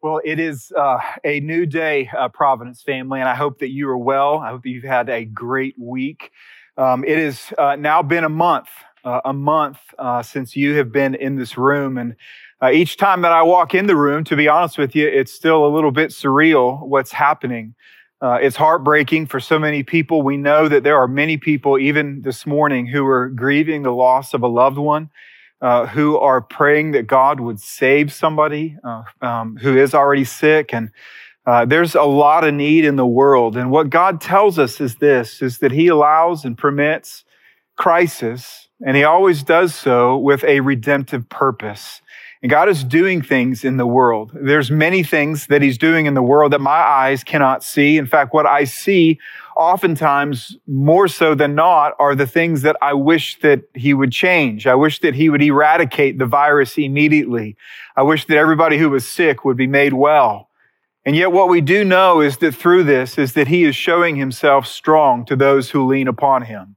Well, it is uh, a new day, uh, Providence family, and I hope that you are well. I hope that you've had a great week. Um, it has uh, now been a month, uh, a month uh, since you have been in this room. And uh, each time that I walk in the room, to be honest with you, it's still a little bit surreal what's happening. it's heartbreaking for so many people. We know that there are many people, even this morning, who are grieving the loss of a loved one uh, who are praying that God would save somebody uh, um, who is already sick. And uh, there's a lot of need in the world. And what God tells us is this, is that he allows and permits crisis, and he always does so with a redemptive purpose. And God is doing things in the world. There's many things that he's doing in the world that my eyes cannot see. In fact, what I see oftentimes more so than not are the things that I wish that he would change. I wish that he would eradicate the virus immediately. I wish that everybody who was sick would be made well. And yet what we do know is that through this is that he is showing himself strong to those who lean upon him.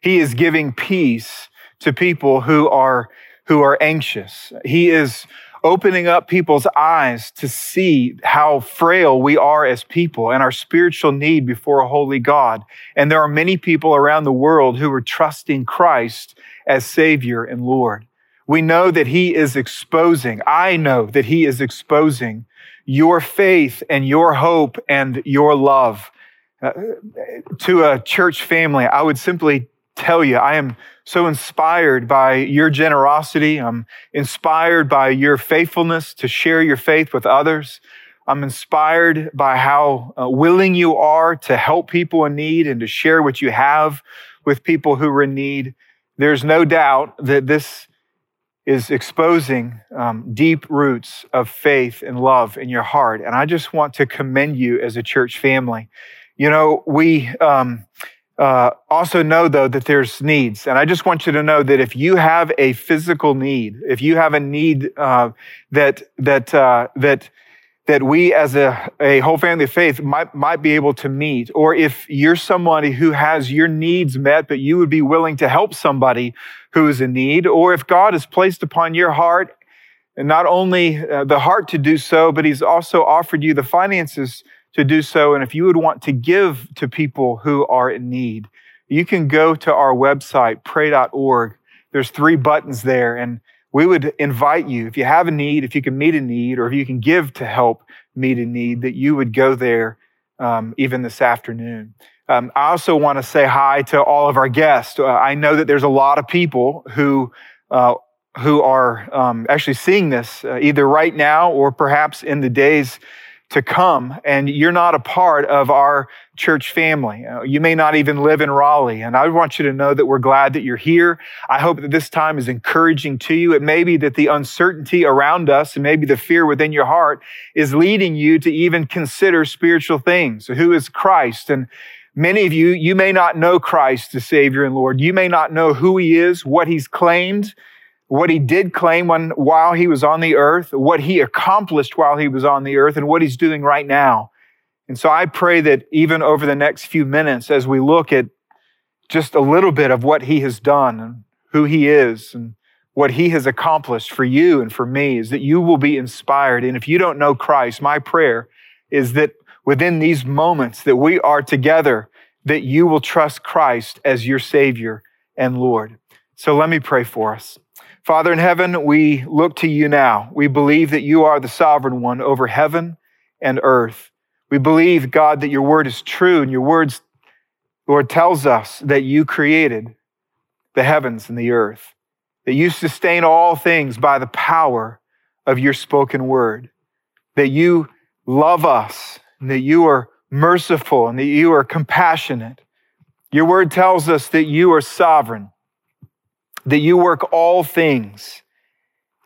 He is giving peace to people who are, who are anxious. He is opening up people's eyes to see how frail we are as people and our spiritual need before a holy God. And there are many people around the world who are trusting Christ as Savior and Lord. We know that He is exposing, I know that He is exposing your faith and your hope and your love. Uh, to a church family, I would simply tell you, I am so inspired by your generosity. I'm inspired by your faithfulness to share your faith with others. I'm inspired by how uh, willing you are to help people in need and to share what you have with people who are in need. There's no doubt that this is exposing um, deep roots of faith and love in your heart. And I just want to commend you as a church family. You know, we, um, uh, also know though that there's needs. And i just want you to know that if you have a physical need if you have a need uh, that that uh, that that we as a, a whole family of faith might, might be able to meet or if you're somebody who has your needs met but you would be willing to help somebody who is in need or if god has placed upon your heart and not only uh, the heart to do so but he's also offered you the finances to do so. And if you would want to give to people who are in need, you can go to our website, pray.org. There's three buttons there. And we would invite you, if you have a need, if you can meet a need, or if you can give to help meet a need, that you would go there um, even this afternoon. Um, I also want to say hi to all of our guests. Uh, I know that there's a lot of people who uh, who are um, actually seeing this uh, either right now or perhaps in the days to come and you're not a part of our church family. Uh, you may not even live in Raleigh. And I want you to know that we're glad that you're here. I hope that this time is encouraging to you. It may be that the uncertainty around us and maybe the fear within your heart is leading you to even consider spiritual things. Who is Christ? And many of you, you may not know Christ as Savior and Lord. You may not know who He is, what He's claimed what he did claim when, while he was on the earth, what he accomplished while he was on the earth, and what he's doing right now. And so I pray that even over the next few minutes, as we look at just a little bit of what he has done and who he is and what he has accomplished for you and for me, is that you will be inspired. And if you don't know Christ, my prayer is that within these moments that we are together, that you will trust Christ as your Savior and Lord. So let me pray for us. Father in heaven, we look to you now. We believe that you are the sovereign one over heaven and earth. We believe, God, that your word is true and your words, Lord, tells us that you created the heavens and the earth, that you sustain all things by the power of your spoken word, that you love us, and that you are merciful and that you are compassionate. Your word tells us that you are sovereign that you work all things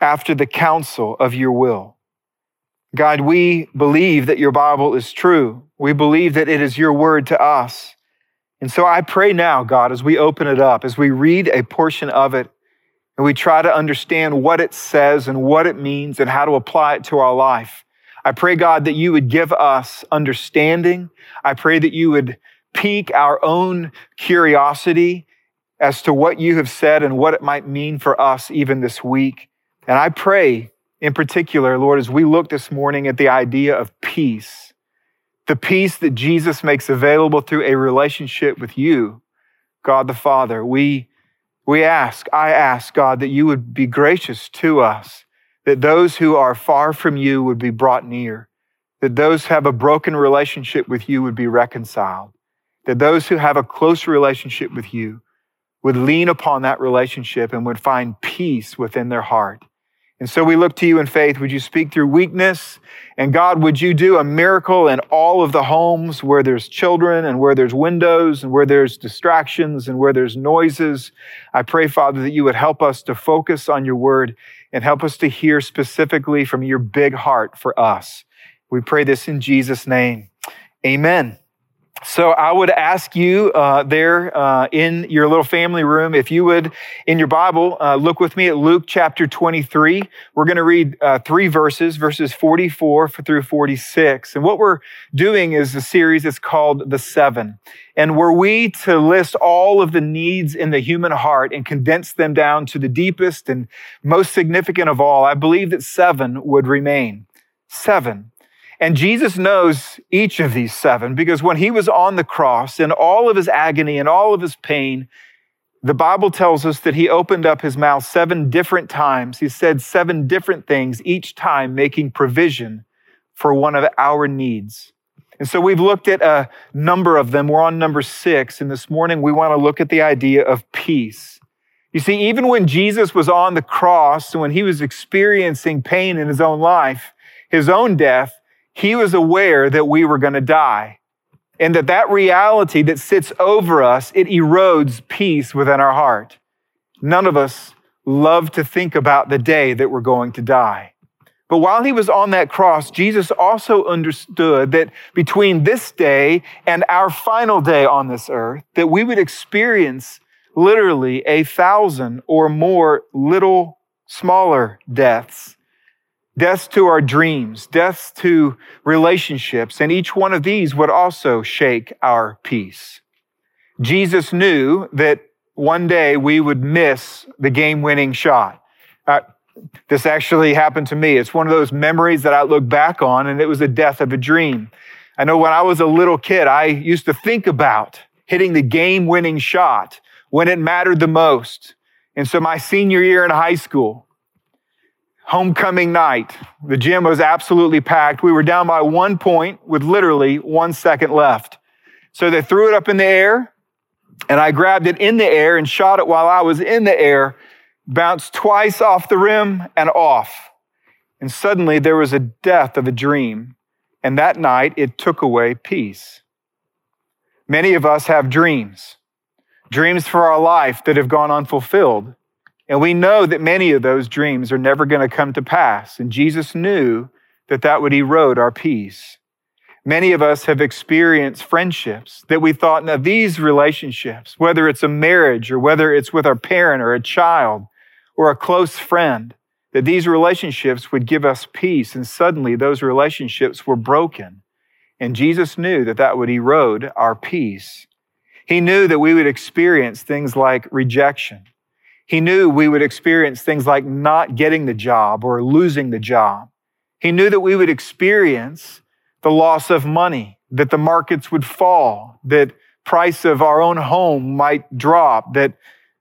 after the counsel of your will. God, we believe that your Bible is true. We believe that it is your word to us. And so I pray now, God, as we open it up, as we read a portion of it, and we try to understand what it says and what it means and how to apply it to our life. I pray, God, that you would give us understanding. I pray that you would pique our own curiosity as to what you have said and what it might mean for us even this week. And I pray in particular, Lord, as we look this morning at the idea of peace, the peace that Jesus makes available through a relationship with you, God the Father, we, we ask, I ask, God, that you would be gracious to us, that those who are far from you would be brought near, that those who have a broken relationship with you would be reconciled, that those who have a close relationship with you would lean upon that relationship and would find peace within their heart. And so we look to you in faith. Would you speak through weakness? And God, would you do a miracle in all of the homes where there's children and where there's windows and where there's distractions and where there's noises? I pray, Father, that you would help us to focus on your word and help us to hear specifically from your big heart for us. We pray this in Jesus' name. Amen. So I would ask you uh, there uh, in your little family room, if you would, in your Bible, uh, look with me at Luke chapter 23. We're going to read uh, three verses, verses 44 through 46. And what we're doing is a series that's called The Seven. And were we to list all of the needs in the human heart and condense them down to the deepest and most significant of all, I believe that seven would remain. Seven. And Jesus knows each of these seven because when he was on the cross in all of his agony and all of his pain, the Bible tells us that he opened up his mouth seven different times. He said seven different things, each time making provision for one of our needs. And so we've looked at a number of them. We're on number six. And this morning we want to look at the idea of peace. You see, even when Jesus was on the cross, and when he was experiencing pain in his own life, his own death, he was aware that we were going to die and that that reality that sits over us, it erodes peace within our heart. None of us love to think about the day that we're going to die. But while he was on that cross, Jesus also understood that between this day and our final day on this earth, that we would experience literally a thousand or more little smaller deaths deaths to our dreams, deaths to relationships, and each one of these would also shake our peace. Jesus knew that one day we would miss the game winning shot. Uh, this actually happened to me. It's one of those memories that I look back on, and it was the death of a dream. I know when I was a little kid, I used to think about hitting the game winning shot when it mattered the most. And so my senior year in high school, homecoming night. The gym was absolutely packed. We were down by one point with literally one second left. So they threw it up in the air, and I grabbed it in the air and shot it while I was in the air, bounced twice off the rim and off. And suddenly there was a death of a dream. And that night it took away peace. Many of us have dreams, dreams for our life that have gone unfulfilled. And we know that many of those dreams are never going to come to pass. And Jesus knew that that would erode our peace. Many of us have experienced friendships that we thought, now these relationships, whether it's a marriage or whether it's with our parent or a child or a close friend, that these relationships would give us peace. And suddenly those relationships were broken. And Jesus knew that that would erode our peace. He knew that we would experience things like rejection he knew we would experience things like not getting the job or losing the job. He knew that we would experience the loss of money, that the markets would fall, that price of our own home might drop, that,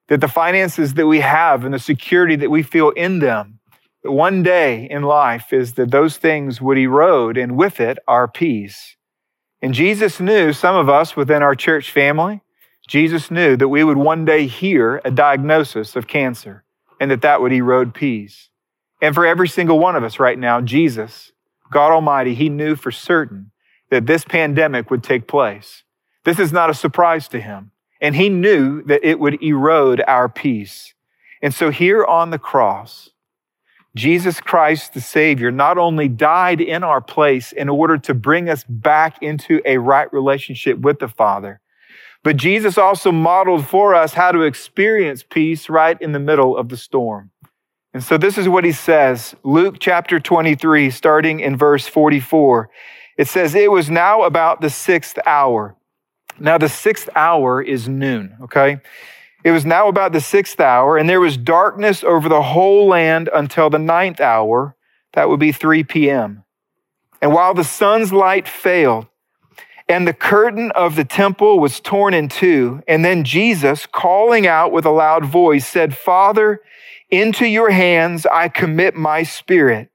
that the finances that we have and the security that we feel in them, that one day in life is that those things would erode and with it our peace. And Jesus knew some of us within our church family, Jesus knew that we would one day hear a diagnosis of cancer and that that would erode peace. And for every single one of us right now, Jesus, God Almighty, He knew for certain that this pandemic would take place. This is not a surprise to Him. And He knew that it would erode our peace. And so here on the cross, Jesus Christ, the Savior, not only died in our place in order to bring us back into a right relationship with the Father, but Jesus also modeled for us how to experience peace right in the middle of the storm. And so this is what he says Luke chapter 23, starting in verse 44. It says, It was now about the sixth hour. Now, the sixth hour is noon, okay? It was now about the sixth hour, and there was darkness over the whole land until the ninth hour, That would be 3 p.m. And while the sun's light failed, and the curtain of the temple was torn in two, and then Jesus, calling out with a loud voice, said, Father, into your hands I commit my spirit.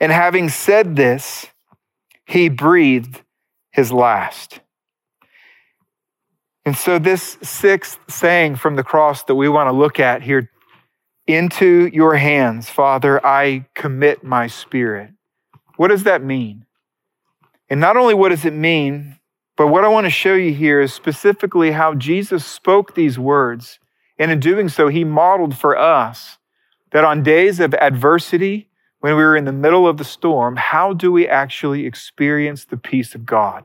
And having said this, he breathed his last. And so, this sixth saying from the cross that we want to look at here into your hands, Father, I commit my spirit. What does that mean? And not only what does it mean, but what I want to show you here is specifically how Jesus spoke these words. And in doing so, he modeled for us that on days of adversity, when we were in the middle of the storm, how do we actually experience the peace of God?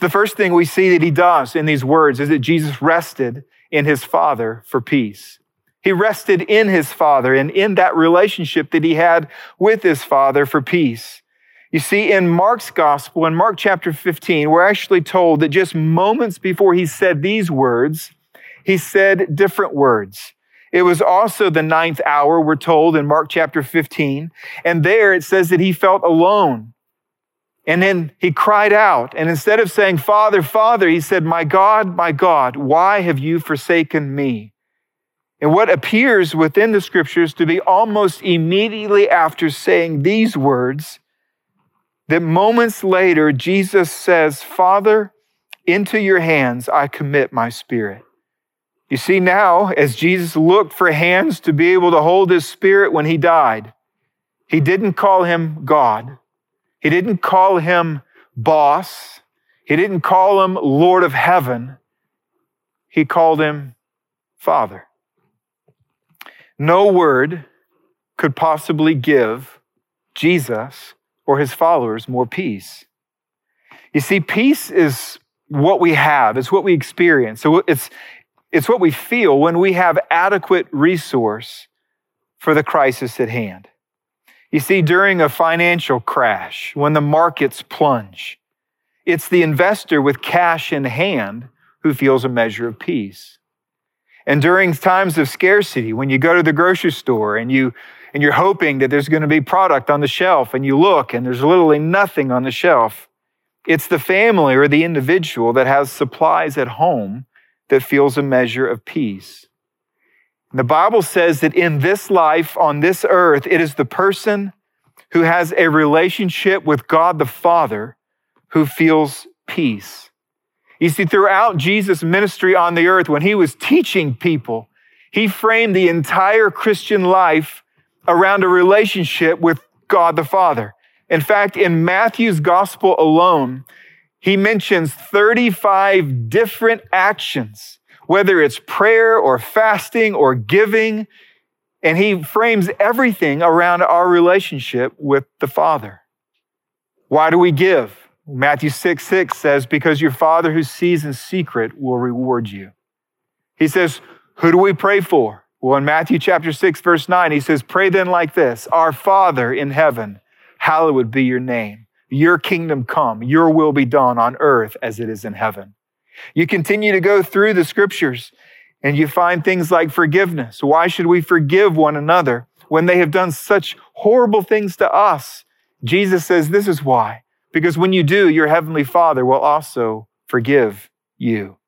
The first thing we see that he does in these words is that Jesus rested in his Father for peace. He rested in his Father and in that relationship that he had with his Father for peace. You see, in Mark's gospel, in Mark chapter 15, we're actually told that just moments before he said these words, he said different words. It was also the ninth hour, we're told in Mark chapter 15. And there it says that he felt alone. And then he cried out. And instead of saying, Father, Father, he said, My God, my God, why have you forsaken me? And what appears within the scriptures to be almost immediately after saying these words, that moments later, Jesus says, Father, into your hands I commit my spirit. You see, now, as Jesus looked for hands to be able to hold his spirit when he died, he didn't call him God. He didn't call him boss. He didn't call him Lord of heaven. He called him Father. No word could possibly give Jesus or his followers more peace. You see, peace is what we have, it's what we experience. So it's, it's what we feel when we have adequate resource for the crisis at hand. You see, during a financial crash, when the markets plunge, it's the investor with cash in hand who feels a measure of peace. And during times of scarcity, when you go to the grocery store and you and you're hoping that there's going to be product on the shelf and you look and there's literally nothing on the shelf, it's the family or the individual that has supplies at home that feels a measure of peace. The Bible says that in this life, on this earth, it is the person who has a relationship with God the Father who feels peace. You see, throughout Jesus' ministry on the earth, when he was teaching people, he framed the entire Christian life around a relationship with God the Father. In fact, in Matthew's gospel alone, he mentions 35 different actions, whether it's prayer or fasting or giving, and he frames everything around our relationship with the Father. Why do we give? Matthew 6 6 says, Because your Father who sees in secret will reward you. He says, Who do we pray for? Well, in Matthew chapter 6, verse 9, he says, Pray then like this Our Father in heaven, hallowed be your name. Your kingdom come, your will be done on earth as it is in heaven. You continue to go through the scriptures and you find things like forgiveness. Why should we forgive one another when they have done such horrible things to us? Jesus says this is why. Because when you do, your heavenly Father will also forgive you.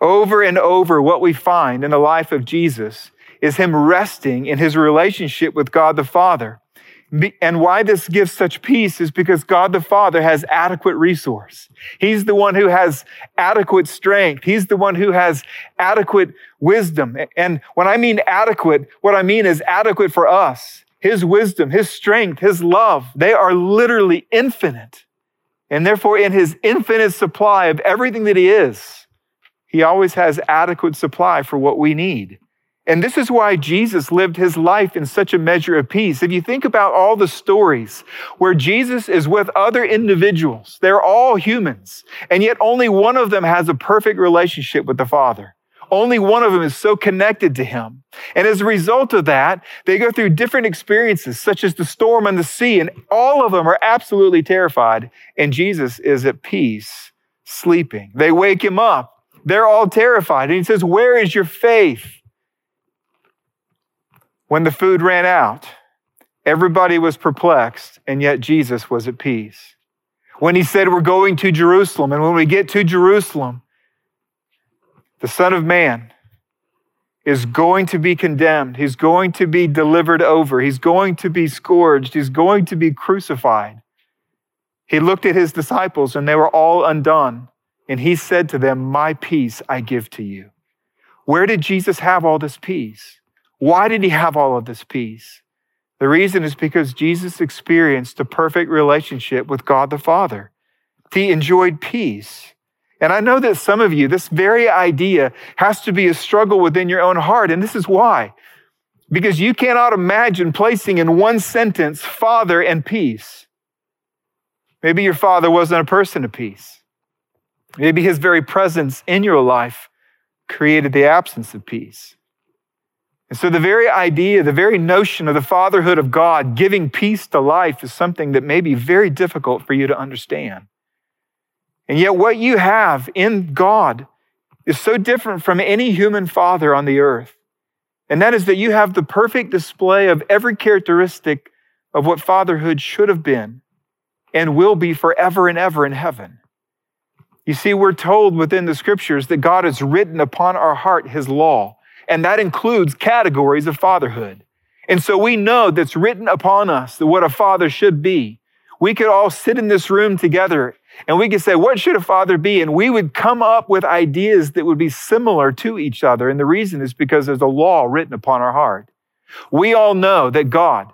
Over and over, what we find in the life of Jesus is him resting in his relationship with God the Father. And why this gives such peace is because God the Father has adequate resource. He's the one who has adequate strength. He's the one who has adequate wisdom. And when I mean adequate, what I mean is adequate for us. His wisdom, His strength, His love, they are literally infinite. And therefore, in His infinite supply of everything that He is, He always has adequate supply for what we need. And this is why Jesus lived his life in such a measure of peace. If you think about all the stories where Jesus is with other individuals, they're all humans, and yet only one of them has a perfect relationship with the Father. Only one of them is so connected to him. And as a result of that, they go through different experiences, such as the storm and the sea, and all of them are absolutely terrified. And Jesus is at peace, sleeping. They wake him up. They're all terrified. And he says, Where is your faith? When the food ran out everybody was perplexed, and yet Jesus was at peace. When he said, We're going to Jerusalem, and when we get to Jerusalem, the Son of Man is going to be condemned. He's going to be delivered over. He's going to be scourged. He's going to be crucified. He looked at his disciples, and they were all undone. And he said to them, My peace I give to you. Where did Jesus have all this peace? Why did he have all of this peace? The reason is because Jesus experienced a perfect relationship with God the Father. He enjoyed peace. And I know that some of you, this very idea has to be a struggle within your own heart. And this is why. Because you cannot imagine placing in one sentence Father and peace. Maybe your father wasn't a person of peace. Maybe his very presence in your life created the absence of peace. And so, the very idea, the very notion of the fatherhood of God giving peace to life is something that may be very difficult for you to understand. And yet, what you have in God is so different from any human father on the earth. And that is that you have the perfect display of every characteristic of what fatherhood should have been and will be forever and ever in heaven. You see, we're told within the scriptures that God has written upon our heart his law and that includes categories of fatherhood. And so we know that's written upon us that what a father should be. We could all sit in this room together and we could say, What should a father be? And we would come up with ideas that would be similar to each other. And the reason is because there's a law written upon our heart. We all know that God,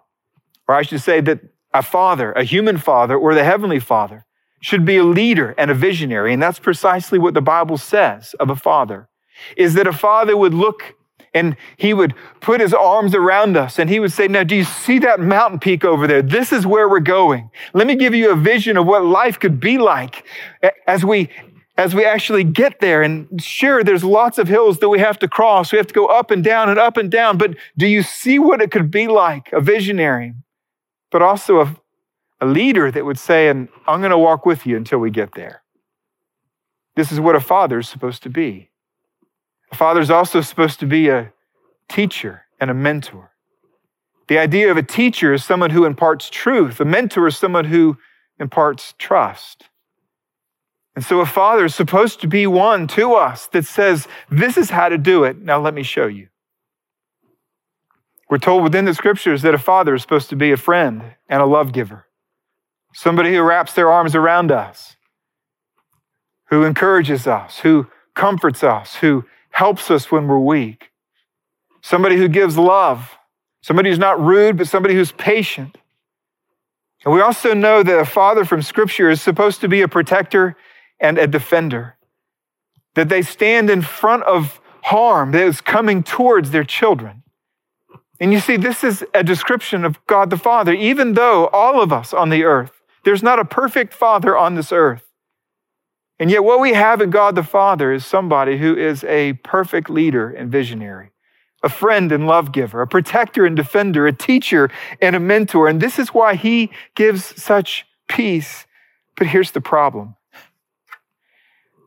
or I should say that a father, a human father, or the heavenly father, should be a leader and a visionary. And that's precisely what the Bible says of a father, is that a father would look and he would put his arms around us and he would say, Now, do you see that mountain peak over there? This is where we're going. Let me give you a vision of what life could be like as we as we actually get there. And sure, there's lots of hills that we have to cross. We have to go up and down and up and down. But do you see what it could be like? A visionary, but also a, a leader that would say, and I'm going to walk with you until we get there. This is what a father is supposed to be. A father is also supposed to be a teacher and a mentor. The idea of a teacher is someone who imparts truth. A mentor is someone who imparts trust. And so a father is supposed to be one to us that says, This is how to do it. Now let me show you. We're told within the scriptures that a father is supposed to be a friend and a love giver, somebody who wraps their arms around us, who encourages us, who comforts us, who helps us when we're weak. Somebody who gives love. Somebody who's not rude, but somebody who's patient. And we also know that a father from Scripture is supposed to be a protector and a defender. That they stand in front of harm that is coming towards their children. And you see, this is a description of God the Father, even though all of us on the earth, there's not a perfect father on this earth. And yet, what we have in God the Father is somebody who is a perfect leader and visionary, a friend and love giver, a protector and defender, a teacher and a mentor. And this is why he gives such peace. But here's the problem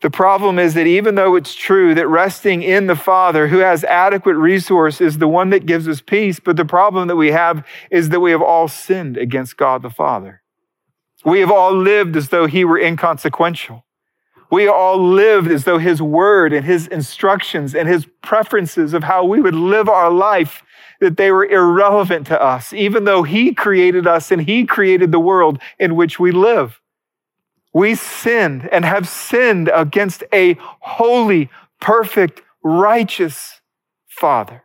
the problem is that even though it's true that resting in the Father who has adequate resource is the one that gives us peace, but the problem that we have is that we have all sinned against God the Father. We have all lived as though he were inconsequential. We all lived as though His word and His instructions and His preferences of how we would live our life, that they were irrelevant to us, even though He created us and He created the world in which we live. We sinned and have sinned against a holy, perfect, righteous Father.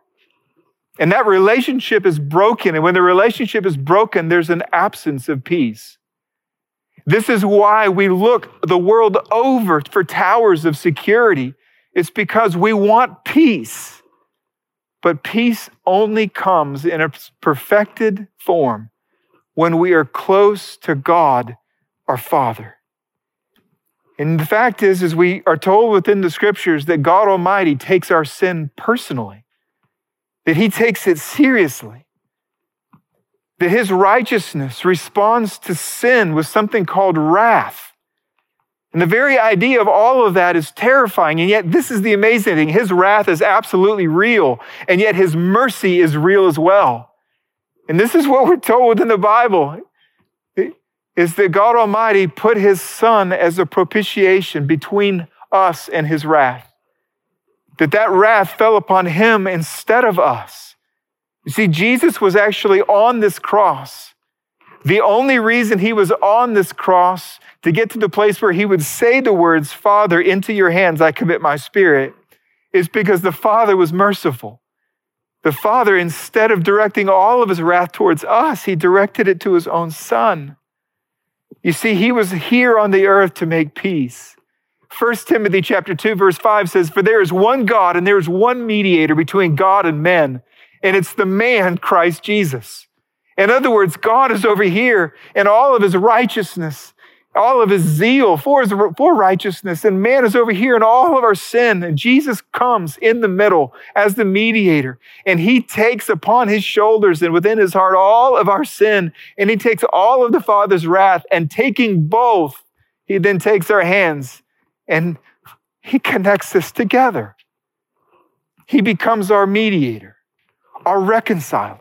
And that relationship is broken. And when the relationship is broken, there's an absence of peace. This is why we look the world over for towers of security. It's because we want peace. But peace only comes in a perfected form when we are close to God, our Father. And the fact is, is we are told within the scriptures that God Almighty takes our sin personally, that He takes it seriously that his righteousness responds to sin with something called wrath. And the very idea of all of that is terrifying. And yet, this is the amazing thing. His wrath is absolutely real, and yet his mercy is real as well. And this is what we're told in the Bible is that God Almighty put his son as a propitiation between us and his wrath. That that wrath fell upon him instead of us. You see, Jesus was actually on this cross. The only reason he was on this cross to get to the place where he would say the words, Father, into your hands I commit my spirit, is because the Father was merciful. The Father, instead of directing all of his wrath towards us, he directed it to his own Son. You see, he was here on the earth to make peace. 1 Timothy chapter 2 verse 5 says, "For there is one God and there is one mediator between God and men, and it's the man Christ Jesus." In other words, God is over here in all of his righteousness all of his zeal for, his, for righteousness, and man is over here in all of our sin. And Jesus comes in the middle as the mediator, and he takes upon his shoulders and within his heart all of our sin, and he takes all of the Father's wrath, and taking both, he then takes our hands and he connects us together. He becomes our mediator, our reconciler.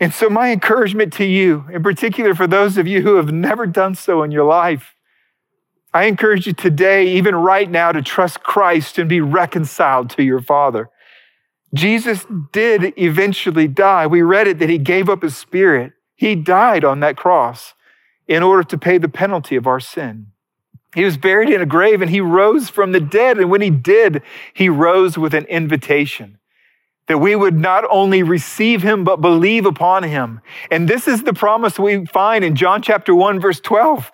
And so, my encouragement to you, in particular for those of you who have never done so in your life, I encourage you today, even right now, to trust Christ and be reconciled to your Father. Jesus did eventually die. We read it that he gave up his spirit. He died on that cross in order to pay the penalty of our sin. He was buried in a grave and he rose from the dead. And when he did, he rose with an invitation that we would not only receive him, but believe upon him. And this is the promise we find in John chapter 1, verse 12.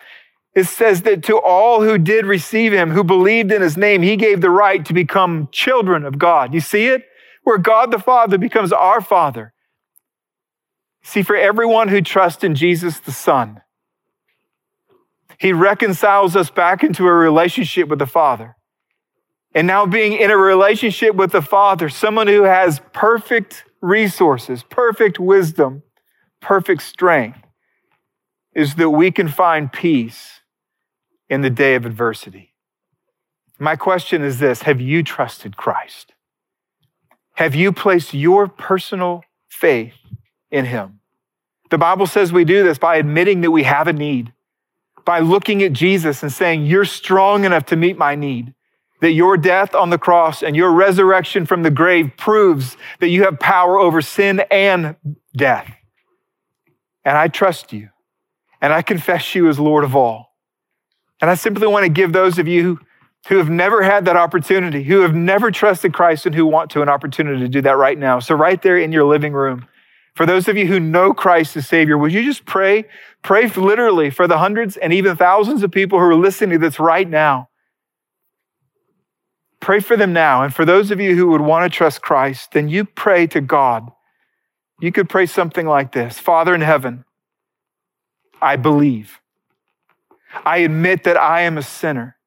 It says that to all who did receive him, who believed in his name, he gave the right to become children of God. You see it? Where God the Father becomes our Father. See, for everyone who trusts in Jesus the Son, he reconciles us back into a relationship with the Father and now being in a relationship with the Father, someone who has perfect resources, perfect wisdom, perfect strength, is that we can find peace in the day of adversity. My question is this Have you trusted Christ? Have you placed your personal faith in Him? The Bible says we do this by admitting that we have a need, by looking at Jesus and saying, You're strong enough to meet my need that your death on the cross and your resurrection from the grave proves that you have power over sin and death. And I trust you. And I confess you as Lord of all. And I simply want to give those of you who have never had that opportunity, who have never trusted Christ and who want to, an opportunity to do that right now. So, right there in your living room, for those of you who know Christ as Savior, would you just pray? Pray literally for the hundreds and even thousands of people who are listening to this right now Pray for them now. And for those of you who would want to trust Christ, then you pray to God. You could pray something like this Father in heaven, I believe. I admit that I am a sinner.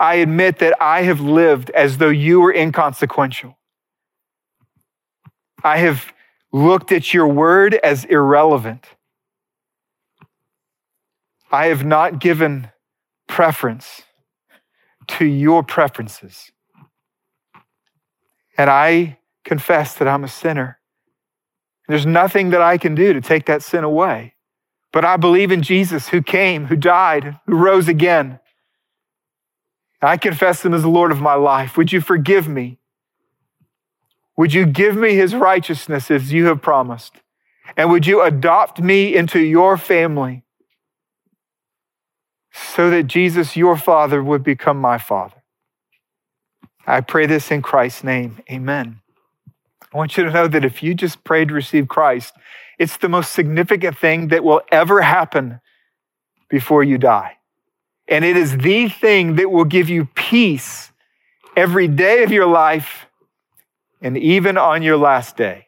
I admit that I have lived as though you were inconsequential. I have looked at your word as irrelevant. I have not given preference to your preferences. And I confess that I'm a sinner. There's nothing that I can do to take that sin away. But I believe in Jesus who came, who died, who rose again. I confess him as the Lord of my life. Would you forgive me? Would you give me his righteousness as you have promised? And would you adopt me into your family so that Jesus, your Father, would become my Father. I pray this in Christ's name. Amen. I want you to know that if you just prayed to receive Christ, it's the most significant thing that will ever happen before you die. And it is the thing that will give you peace every day of your life and even on your last day.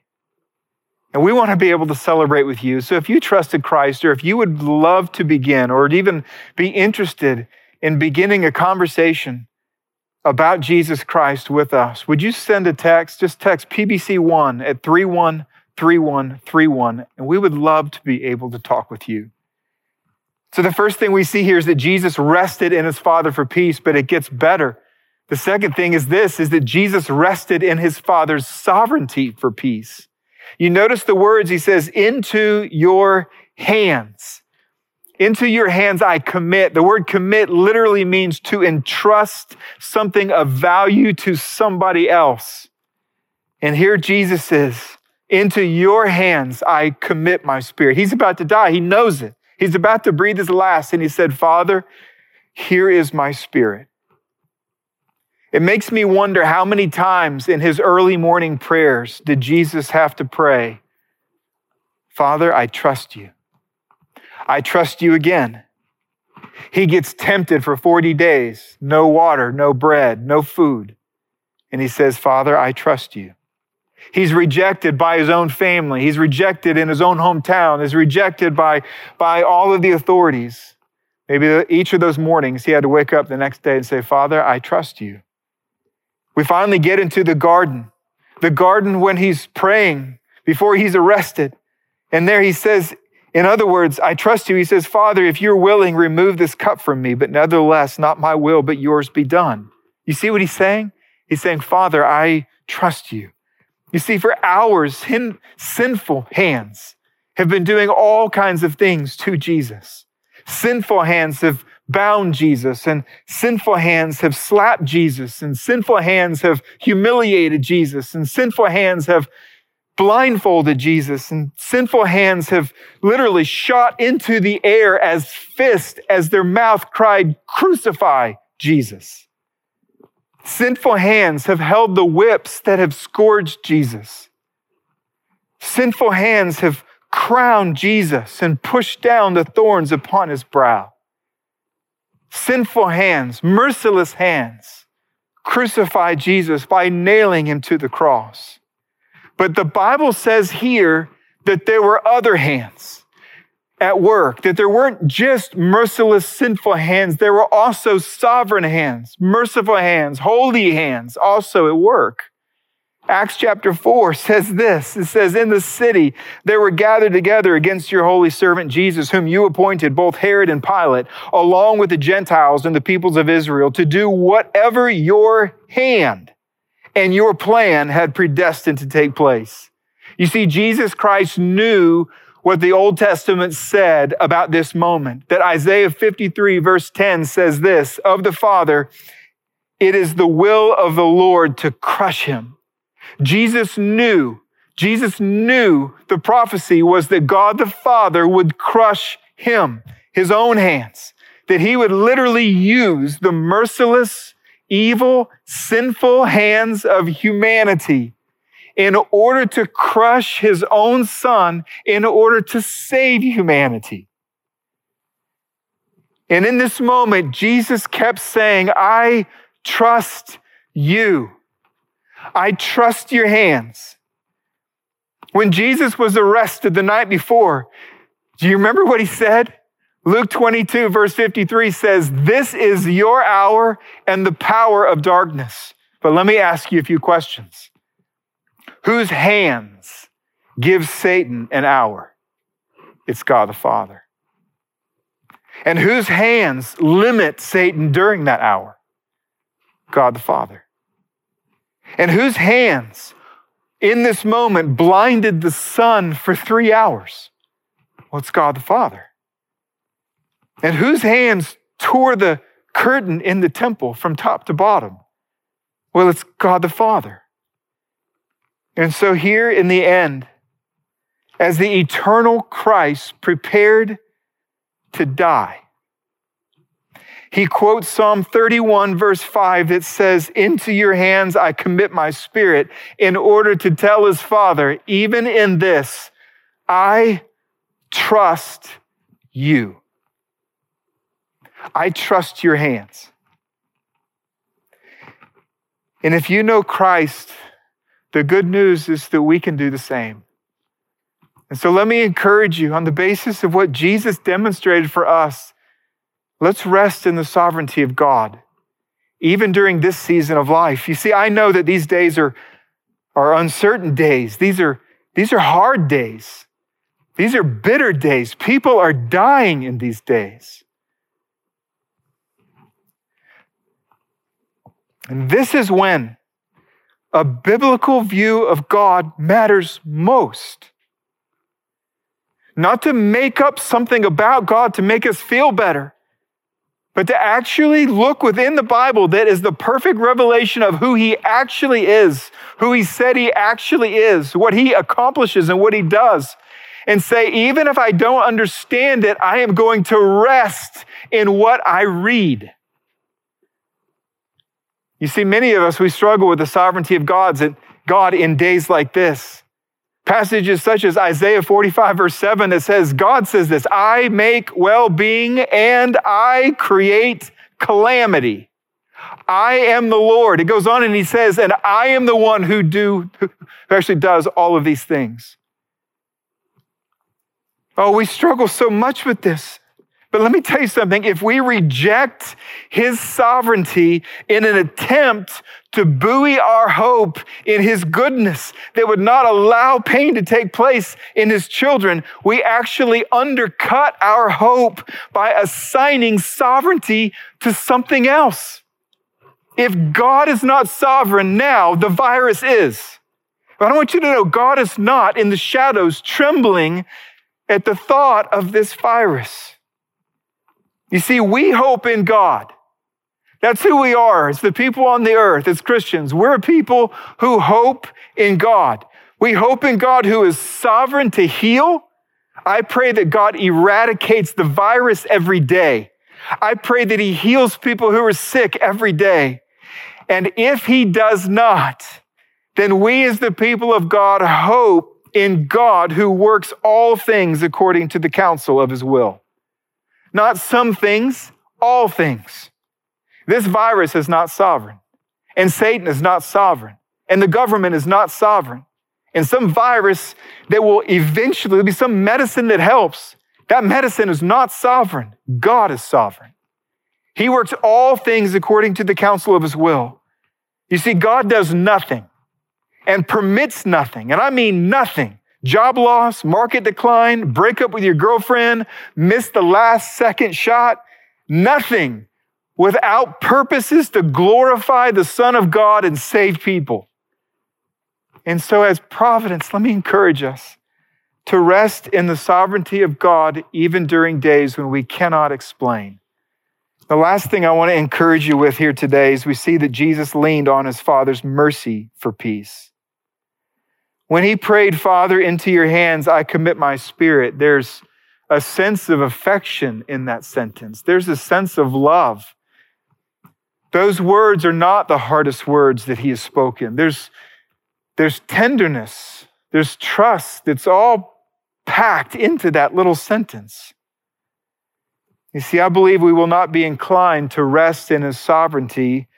And we want to be able to celebrate with you. So if you trusted Christ, or if you would love to begin, or even be interested in beginning a conversation about Jesus Christ with us, would you send a text? Just text PBC1 at 313131, and we would love to be able to talk with you. So the first thing we see here is that Jesus rested in his Father for peace, but it gets better. The second thing is this, is that Jesus rested in his Father's sovereignty for peace. You notice the words he says, into your hands. Into your hands I commit. The word commit literally means to entrust something of value to somebody else. And here Jesus is, into your hands I commit my spirit. He's about to die. He knows it. He's about to breathe his last. And he said, Father, here is my spirit. It makes me wonder how many times in his early morning prayers did Jesus have to pray, Father, I trust you. I trust you again. He gets tempted for 40 days no water, no bread, no food. And he says, Father, I trust you. He's rejected by his own family. He's rejected in his own hometown. He's rejected by, by all of the authorities. Maybe each of those mornings he had to wake up the next day and say, Father, I trust you. We finally get into the garden, the garden when he's praying before he's arrested. And there he says, in other words, I trust you. He says, Father, if you're willing, remove this cup from me, but nevertheless, not my will, but yours be done. You see what he's saying? He's saying, Father, I trust you. You see, for hours, him, sinful hands have been doing all kinds of things to Jesus. Sinful hands have bound Jesus, and sinful hands have slapped Jesus, and sinful hands have humiliated Jesus, and sinful hands have blindfolded Jesus, and sinful hands have literally shot into the air as fists as their mouth cried, Crucify Jesus. Sinful hands have held the whips that have scourged Jesus. Sinful hands have crowned Jesus and pushed down the thorns upon his brow. Sinful hands, merciless hands, crucified Jesus by nailing him to the cross. But the Bible says here that there were other hands at work, that there weren't just merciless, sinful hands, there were also sovereign hands, merciful hands, holy hands also at work. Acts chapter 4 says this it says, In the city there were gathered together against your holy servant Jesus, whom you appointed, both Herod and Pilate, along with the Gentiles and the peoples of Israel, to do whatever your hand and your plan had predestined to take place. You see, Jesus Christ knew what the Old Testament said about this moment. That Isaiah 53, verse 10 says this of the Father, it is the will of the Lord to crush him. Jesus knew, Jesus knew the prophecy was that God the Father would crush him, his own hands, that he would literally use the merciless, evil, sinful hands of humanity in order to crush his own son, in order to save humanity. And in this moment, Jesus kept saying, I trust you. I trust your hands. When Jesus was arrested the night before, do you remember what he said? Luke 22, verse 53 says, This is your hour and the power of darkness. But let me ask you a few questions. Whose hands give Satan an hour? It's God the Father. And whose hands limit Satan during that hour? God the Father. And whose hands in this moment blinded the sun for three hours? Well, it's God the Father. And whose hands tore the curtain in the temple from top to bottom? Well, it's God the Father. And so, here in the end, as the eternal Christ prepared to die, he quotes Psalm 31, verse 5, that says, Into your hands I commit my spirit, in order to tell his father, even in this, I trust you. I trust your hands. And if you know Christ, the good news is that we can do the same. And so let me encourage you on the basis of what Jesus demonstrated for us, let's rest in the sovereignty of God, even during this season of life. You see, I know that these days are, are uncertain days. These are, these are hard days. These are bitter days. People are dying in these days. And this is when a biblical view of God matters most. Not to make up something about God to make us feel better, but to actually look within the Bible that is the perfect revelation of who He actually is, who He said He actually is, what He accomplishes and what He does, and say, even if I don't understand it, I am going to rest in what I read. You see, many of us, we struggle with the sovereignty of God's, God in days like this. Passages such as Isaiah 45, verse 7, that says, God says this I make well being and I create calamity. I am the Lord. It goes on and he says, and I am the one who do who actually does all of these things. Oh, we struggle so much with this. But let me tell you something. If we reject his sovereignty in an attempt to buoy our hope in his goodness that would not allow pain to take place in his children, we actually undercut our hope by assigning sovereignty to something else. If God is not sovereign now, the virus is. But I want you to know God is not in the shadows trembling at the thought of this virus. You see, we hope in God. That's who we are as the people on the earth, as Christians. We're people who hope in God. We hope in God who is sovereign to heal. I pray that God eradicates the virus every day. I pray that He heals people who are sick every day. And if He does not, then we as the people of God hope in God who works all things according to the counsel of His will. Not some things, all things. This virus is not sovereign, and Satan is not sovereign, and the government is not sovereign. And some virus that will eventually be some medicine that helps, that medicine is not sovereign. God is sovereign. He works all things according to the counsel of his will. You see, God does nothing and permits nothing, and I mean nothing, job loss, market decline, break up with your girlfriend, miss the last second shot, nothing without purposes to glorify the Son of God and save people. And so, as providence, let me encourage us to rest in the sovereignty of God even during days when we cannot explain. The last thing I want to encourage you with here today is we see that Jesus leaned on his Father's mercy for peace. When he prayed, Father, into your hands I commit my spirit, there's a sense of affection in that sentence. There's a sense of love. Those words are not the hardest words that he has spoken. There's, there's tenderness, there's trust. It's all packed into that little sentence. You see, I believe we will not be inclined to rest in his sovereignty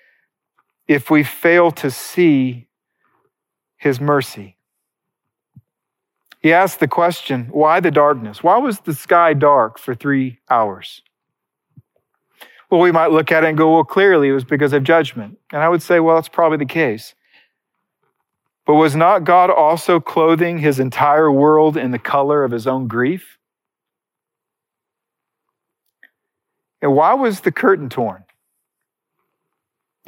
if we fail to see his mercy. He asked the question, why the darkness? Why was the sky dark for three hours? Well, we might look at it and go, well, clearly it was because of judgment. And I would say, well, that's probably the case. But was not God also clothing his entire world in the color of his own grief? And why was the curtain torn?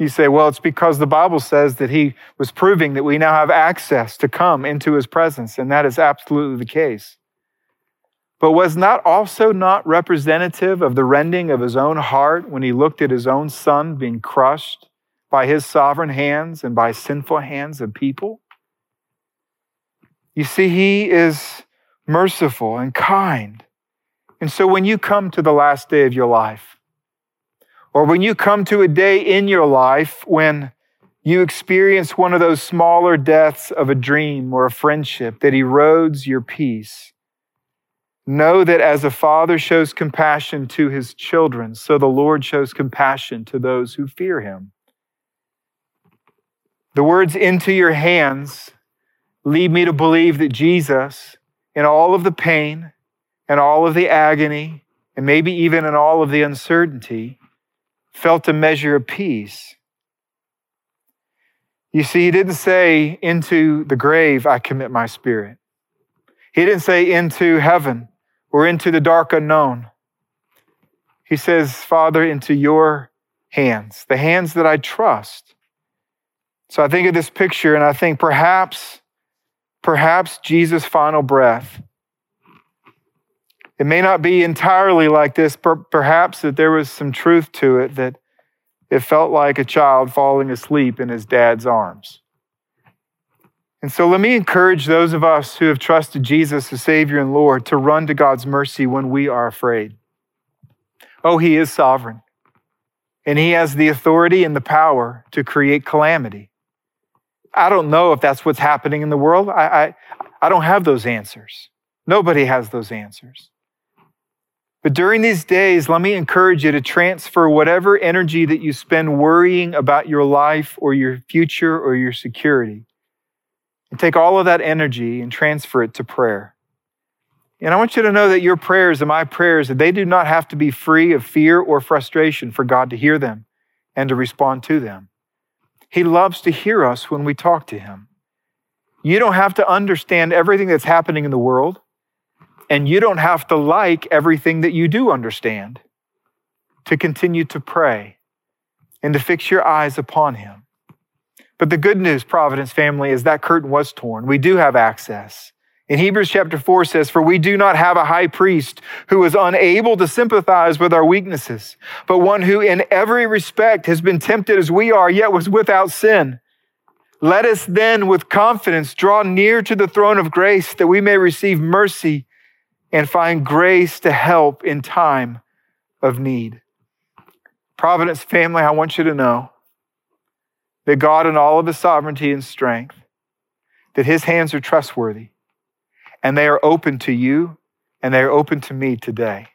You say, well, it's because the Bible says that he was proving that we now have access to come into his presence, and that is absolutely the case. But was not also not representative of the rending of his own heart when he looked at his own son being crushed by his sovereign hands and by sinful hands of people? You see, he is merciful and kind. And so when you come to the last day of your life, or when you come to a day in your life when you experience one of those smaller deaths of a dream or a friendship that erodes your peace, know that as a father shows compassion to his children, so the Lord shows compassion to those who fear him. The words into your hands lead me to believe that Jesus, in all of the pain and all of the agony, and maybe even in all of the uncertainty, felt a measure of peace. You see, he didn't say, Into the grave I commit my spirit. He didn't say, Into heaven or into the dark unknown. He says, Father, into your hands, the hands that I trust. So I think of this picture and I think perhaps, perhaps Jesus' final breath. It may not be entirely like this, but perhaps that there was some truth to it that it felt like a child falling asleep in his dad's arms. And so let me encourage those of us who have trusted Jesus as Savior and Lord to run to God's mercy when we are afraid. Oh, He is sovereign, and He has the authority and the power to create calamity. I don't know if that's what's happening in the world. I, I, I don't have those answers. Nobody has those answers. But during these days, let me encourage you to transfer whatever energy that you spend worrying about your life or your future or your security and take all of that energy and transfer it to prayer. And I want you to know that your prayers and my prayers, that they do not have to be free of fear or frustration for God to hear them and to respond to them. He loves to hear us when we talk to Him. You don't have to understand everything that's happening in the world, and you don't have to like everything that you do understand to continue to pray and to fix your eyes upon Him. But the good news, Providence family, is that curtain was torn. We do have access. In Hebrews chapter 4 says, For we do not have a high priest who is unable to sympathize with our weaknesses, but one who in every respect has been tempted as we are, yet was without sin. Let us then with confidence draw near to the throne of grace that we may receive mercy and find grace to help in time of need. Providence family, I want you to know that God, in all of his sovereignty and strength, that his hands are trustworthy and they are open to you and they are open to me today.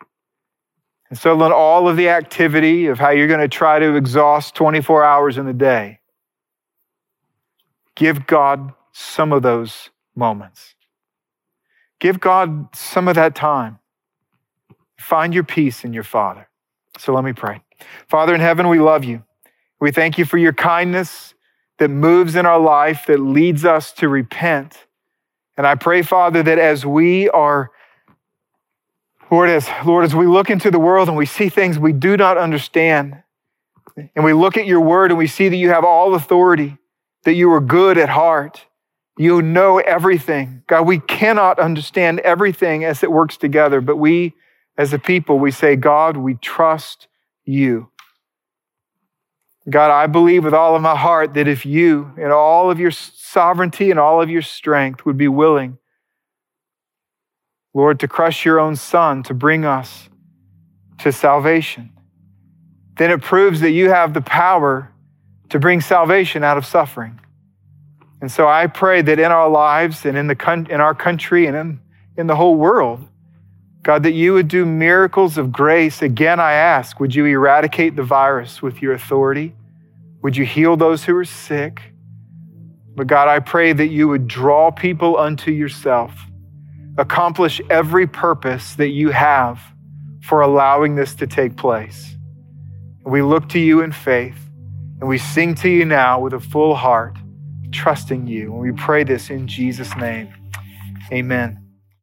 And so, in all of the activity of how you're going to try to exhaust 24 hours in a day, give God some of those moments. Give God some of that time. Find your peace in your Father. So let me pray. Father in heaven, we love you. We thank you for your kindness that moves in our life, that leads us to repent. And I pray, Father, that as we are, Lord, as, Lord, as we look into the world and we see things we do not understand, and we look at your word and we see that you have all authority, that you are good at heart, you know everything. God, we cannot understand everything as it works together, but we, as a people, we say, God, we trust you. God, I believe with all of my heart that if you, in all of your sovereignty and all of your strength, would be willing, Lord, to crush your own son to bring us to salvation, then it proves that you have the power to bring salvation out of suffering. And so I pray that in our lives and in, the, in our country and in, in the whole world, God, that you would do miracles of grace. Again, I ask, would you eradicate the virus with your authority? Would you heal those who are sick? But God, I pray that you would draw people unto yourself, accomplish every purpose that you have for allowing this to take place. we look to you in faith and we sing to you now with a full heart, trusting you. And we pray this in Jesus' name. Amen.